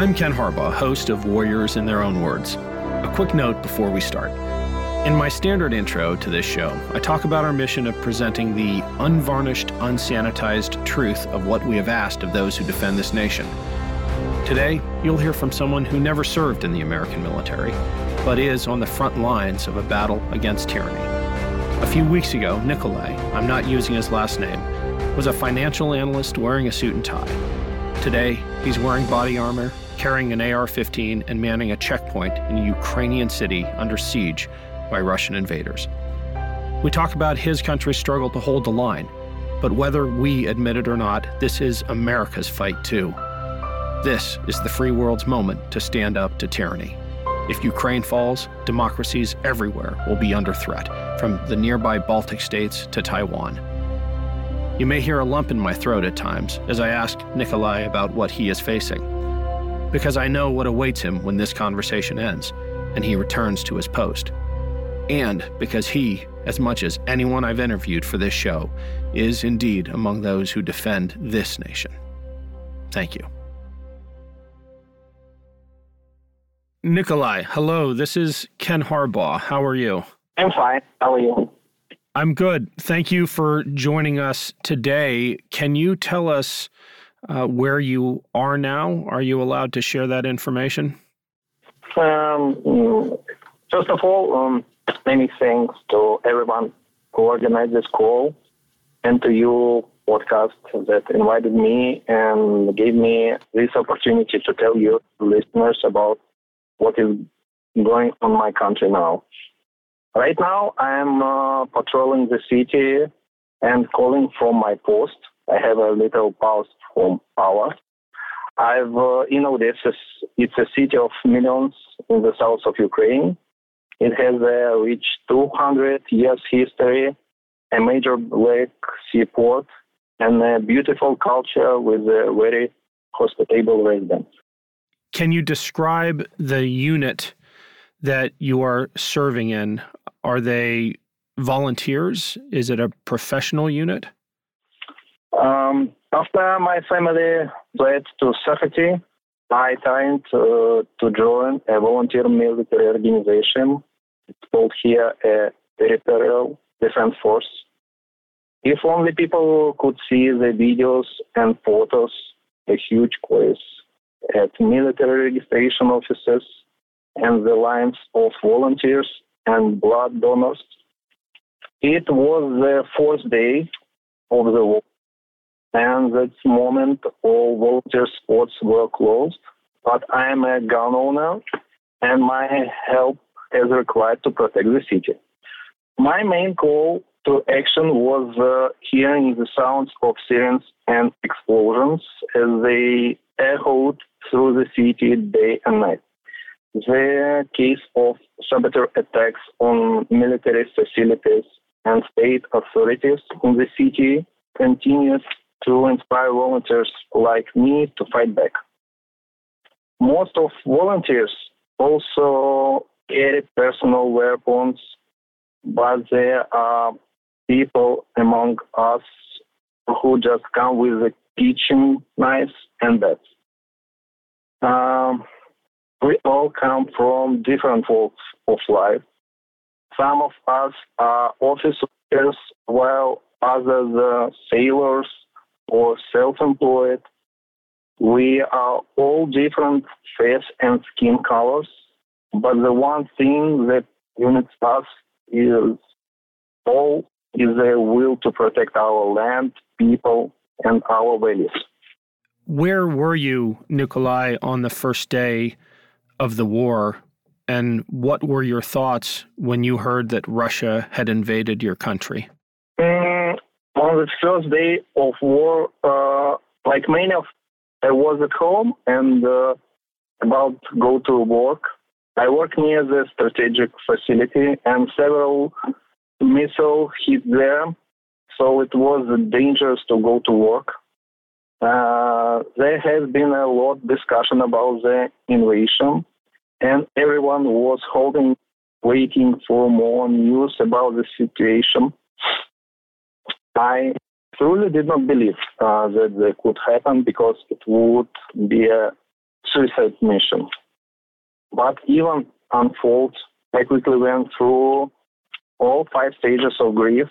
I'm Ken Harbaugh, host of Warriors in Their Own Words. A quick note before we start. In my standard intro to this show, I talk about our mission of presenting the unvarnished, unsanitized truth of what we have asked of those who defend this nation. Today, you'll hear from someone who never served in the American military, but is on the front lines of a battle against tyranny. A few weeks ago, Nikolay, I'm not using his last name, was a financial analyst wearing a suit and tie. Today, he's wearing body armor, carrying an AR 15, and manning a checkpoint in a Ukrainian city under siege by Russian invaders. We talk about his country's struggle to hold the line, but whether we admit it or not, this is America's fight too. This is the free world's moment to stand up to tyranny. If Ukraine falls, democracies everywhere will be under threat, from the nearby Baltic states to Taiwan. You may hear a lump in my throat at times as I ask Nikolay about what he is facing. Because I know what awaits him when this conversation ends and he returns to his post. And because he, as much as anyone I've interviewed for this show, is indeed among those who defend this nation. Thank you. Nikolay, hello. This is Ken Harbaugh. How are you? I'm fine. How are you? I'm good. Thank you for joining us today. Can you tell us uh, where you are now? Are you allowed to share that information? Um, first of all, um, many thanks to everyone who organized this call and to you, podcast, that invited me and gave me this opportunity to tell you listeners about what is going on my country now. Right now, I'm uh, patrolling the city and calling from my post. I have a little pause from power. I've uh, in Odessa. It's a city of millions in the south of Ukraine. It has a rich 200 years history, a major lake seaport, and a beautiful culture with a very hospitable residents. Can you describe the unit that you are serving in? Are they volunteers? Is it a professional unit? Um, after my family fled to safety, I tried to, to join a volunteer military organization. It's called here a territorial defense force. If only people could see the videos and photos, a huge quest at military registration offices and the lines of volunteers and blood donors. It was the fourth day of the war, and at the moment all volunteer sports were closed. But I am a gun owner, and my help is required to protect the city. My main call to action was uh, hearing the sounds of sirens and explosions as they echoed through the city day and night. The case of saboteur attacks on military facilities and state authorities in the city continues to inspire volunteers like me to fight back. Most of volunteers also carry personal weapons, but there are people among us who just come with a kitchen knives and bats. Um, we all come from different walks of life. Some of us are officers, while others are sailors or self-employed. We are all different face and skin colors, but the one thing that unites us is all is the will to protect our land, people, and our values. Where were you, Nikolay, on the first day of the war? And what were your thoughts when you heard that Russia had invaded your country? On the first day of war, uh, like many of, I was at home and uh, about to go to work. I work near the strategic facility, and several missiles hit there, so it was dangerous to go to work. Uh, there has been a lot discussion about the invasion, and everyone was holding, waiting for more news about the situation. I truly did not believe uh, that that could happen because it would be a suicide mission. But even unfold, I quickly went through all five stages of grief.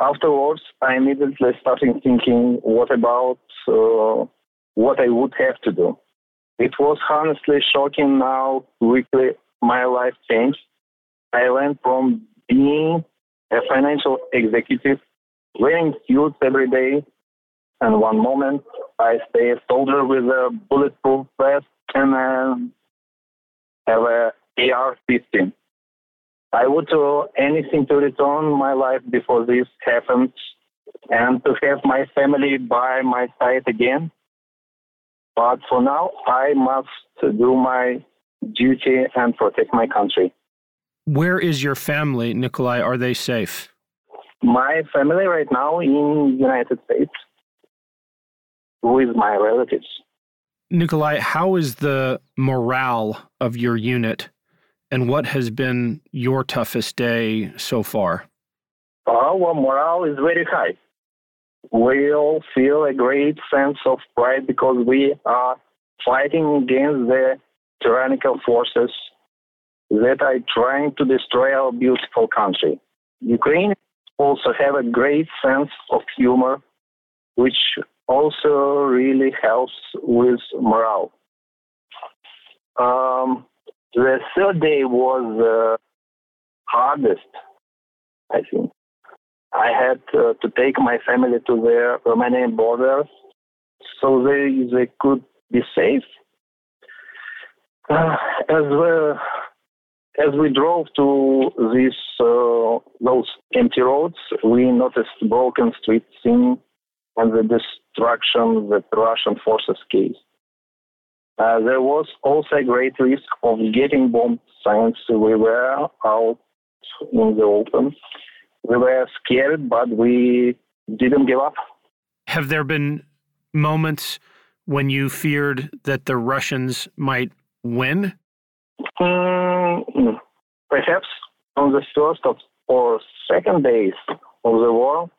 Afterwards, I immediately started thinking, what about uh, what I would have to do? It was honestly shocking how quickly my life changed. I went from being a financial executive, wearing suits every day, and one moment I stay a soldier with a bulletproof vest and uh, have a AR-15. I would do anything to return my life before this happened and to have my family by my side again. But for now, I must do my duty and protect my country. Where is your family, Nikolay? Are they safe? My family right now in United States with my relatives. Nikolay, how is the morale of your unit and what has been your toughest day so far? Our morale is very high. We all feel a great sense of pride because we are fighting against the tyrannical forces that are trying to destroy our beautiful country. Ukraine also have a great sense of humor, which also really helps with morale. Um, the third day was the hardest, I think. I had uh, to take my family to the Romanian border so they, they could be safe. Uh, as well, as we drove to this uh, empty roads, we noticed broken street scene and the destruction that Russian forces caused. Uh, there was also a great risk of getting bombed since we were out in the open. We were scared, but we didn't give up. Have there been moments when you feared that the Russians might win? Mm, perhaps on the first of, or second days of the war,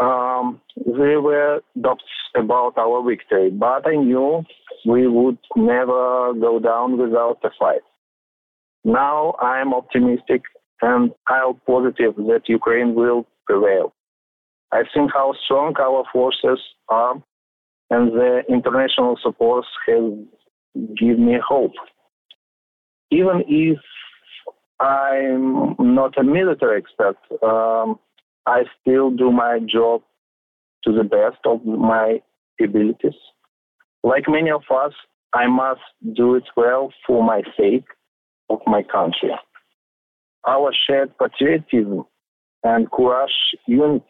um, there were doubts about our victory, but I knew we would never go down without a fight. Now I am optimistic and I am positive that Ukraine will prevail. I think how strong our forces are and the international support has given me hope. Even if I'm not a military expert, um, I still do my job to the best of my abilities. Like many of us, I must do it well for my sake of my country. Our shared patriotism and courage unites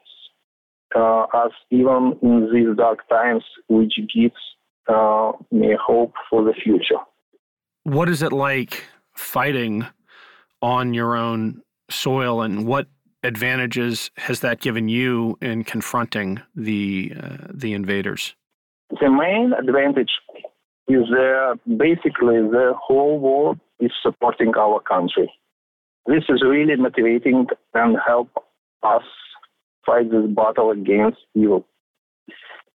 uh, us even in these dark times, which gives uh, me hope for the future. What is it like fighting on your own soil, and what advantages has that given you in confronting the uh, the invaders? The main advantage is that basically the whole world is supporting our country. This is really motivating and help us fight this battle against evil.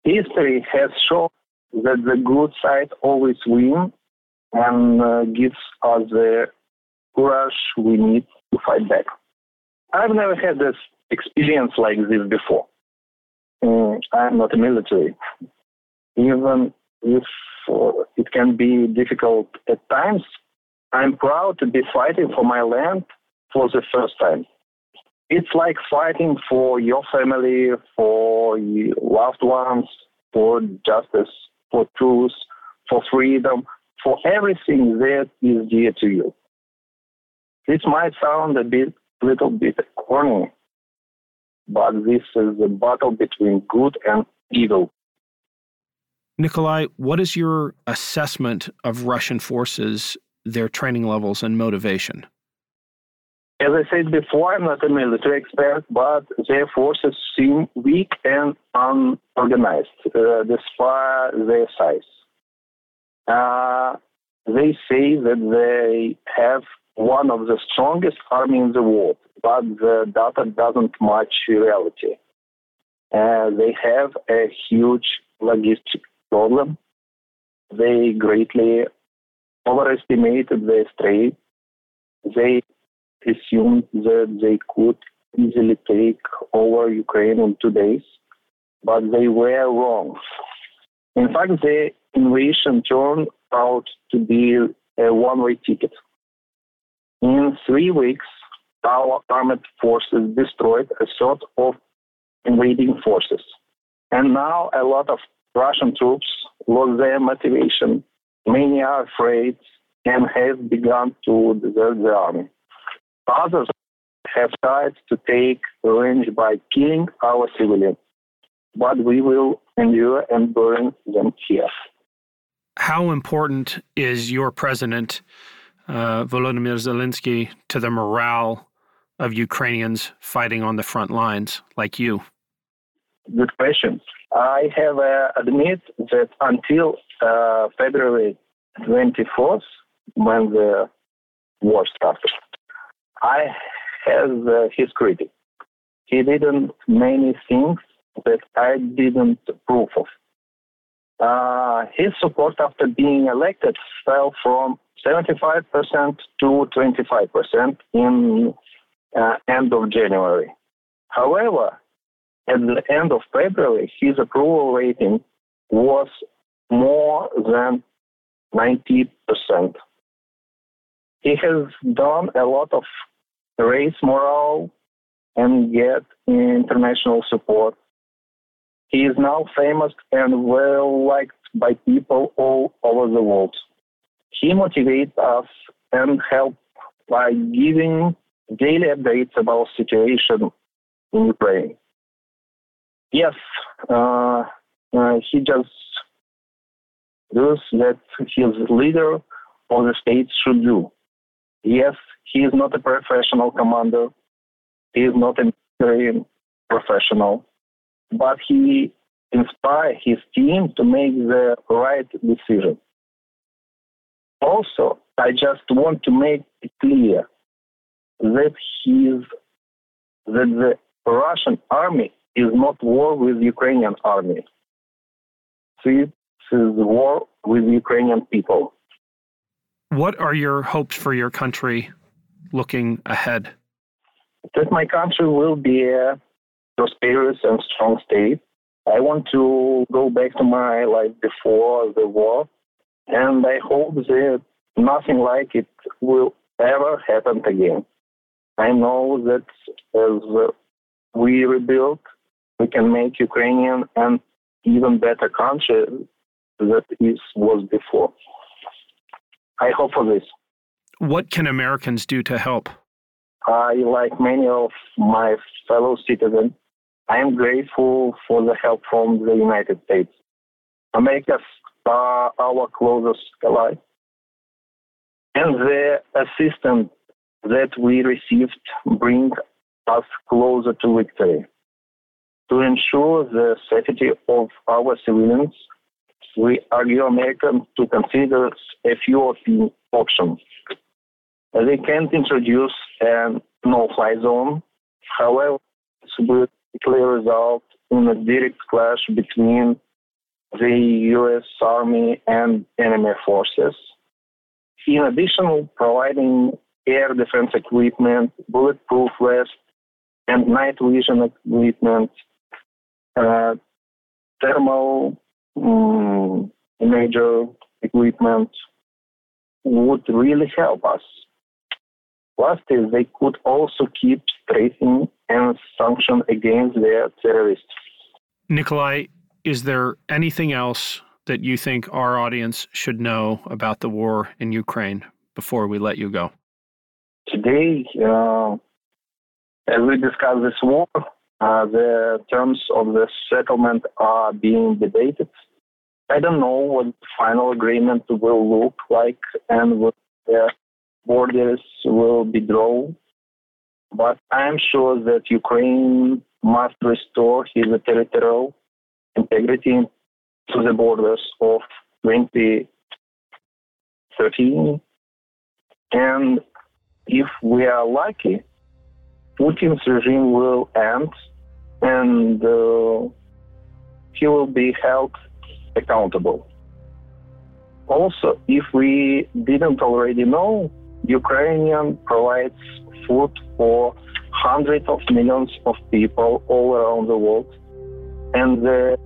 History has shown that the good side always wins and uh, gives us the courage we need to fight back. I've never had this experience like this before. Mm, I'm not a military. Even if uh, it can be difficult at times, I'm proud to be fighting for my land for the first time. It's like fighting for your family, for your loved ones, for justice, for truth, for freedom, for everything that is dear to you. This might sound a bit little bit corny, but this is the battle between good and evil. Nikolay, what is your assessment of Russian forces, their training levels, and motivation? As I said before, I'm not a military expert, but their forces seem weak and unorganized uh, despite their size. Uh, they say that they have one of the strongest army in the world, but the data doesn't match reality. Uh, they have a huge logistic problem. they greatly overestimated their strength. They assumed that they could easily take over Ukraine in two days, but they were wrong. In fact, the invasion turned out to be a one way ticket. In three weeks, our armed forces destroyed a sort of invading forces. And now a lot of Russian troops lost their motivation. Many are afraid and have begun to desert the army. Others have tried to take revenge by killing our civilians, but we will endure and burn them here. How important is your president, uh, Volodymyr Zelensky, to the morale of Ukrainians fighting on the front lines like you? Good question. I have uh, admit that until uh, February 24th, when the war started, I have uh, his critic. He didn't many things that I didn't approve of. Uh, his support after being elected fell from 75% to 25% in uh, end of January. However, at the end of February, his approval rating was more than 90%. He has done a lot of raise morale and get international support. He is now famous and well liked by people all over the world. He motivates us and helps by giving daily updates about situation in Ukraine. Yes, uh, uh, he just does that his leader of the state should do. Yes, he is not a professional commander. He is not a professional, but he inspires his team to make the right decision. Also, I just want to make it clear that he's that the Russian army is not war with Ukrainian army. This is war with Ukrainian people. What are your hopes for your country looking ahead? That my country will be a prosperous and strong state. I want to go back to my life before the war, and I hope that nothing like it will ever happen again. I know that as we rebuild, we can make Ukrainian an even better country that it was before. I hope for this. What can Americans do to help? I, like many of my fellow citizens, I am grateful for the help from the United States. America are our closest ally. And the assistance that we received bring us closer to victory. To ensure the safety of our civilians, we argue Americans to consider a few options. They can't introduce a no-fly zone. However, will result in a direct clash between the U.S. Army and enemy forces. In addition, providing air defense equipment, bulletproof vests, and night vision equipment, uh, thermal um, equipment would really help us. Last is they could also keep tracing and sanction against their terrorists. Nikolay, is there anything else that you think our audience should know about the war in Ukraine before we let you go? Today, uh, as we discuss this war, uh, the terms of the settlement are being debated. I don't know what the final agreement will look like and what the borders will be drawn, but I am sure that Ukraine must restore its territorial integrity to the borders of 2013. And if we are lucky, Putin's regime will end and uh, he will be held accountable. also, if we didn't already know, Ukrainian provides food for hundreds of millions of people all around the world. And the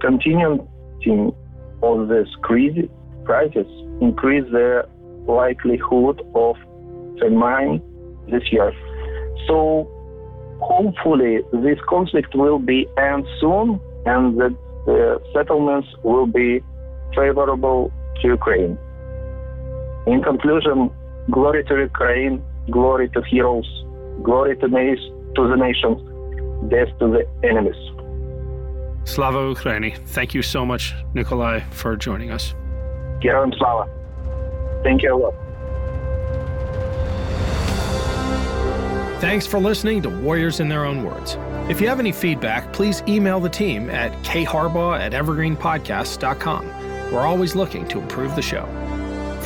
continuing of this crisis increase the likelihood of famine this year. So hopefully this conflict will be end soon and the settlements will be favorable to Ukraine. In conclusion, Glory to Ukraine. Glory to heroes. Glory to, na- to the nations. Death to the enemies. Slava Ukraini. Thank you so much, Nikolay, for joining us. Героям слава. Thank you a lot. Thanks for listening to Warriors in Their Own Words. If you have any feedback, please email the team at kharbaugh at evergreenpodcasts.com. We're always looking to improve the show.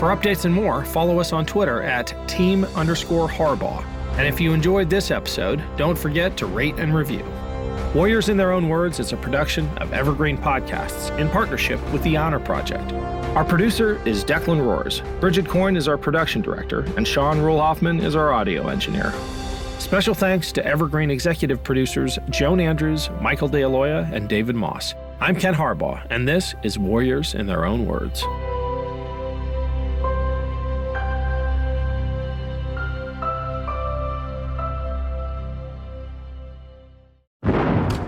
For updates and more, follow us on Twitter at team underscore Harbaugh. And if you enjoyed this episode, don't forget to rate and review. Warriors in Their Own Words is a production of Evergreen Podcasts in partnership with the Honor Project. Our producer is Declan Roars. Bridget Coyne is our production director, and Sean Rule is our audio engineer. Special thanks to Evergreen executive producers Joan Andrews, Michael DeAloia, and David Moss. I'm Ken Harbaugh, and this is Warriors in Their Own Words.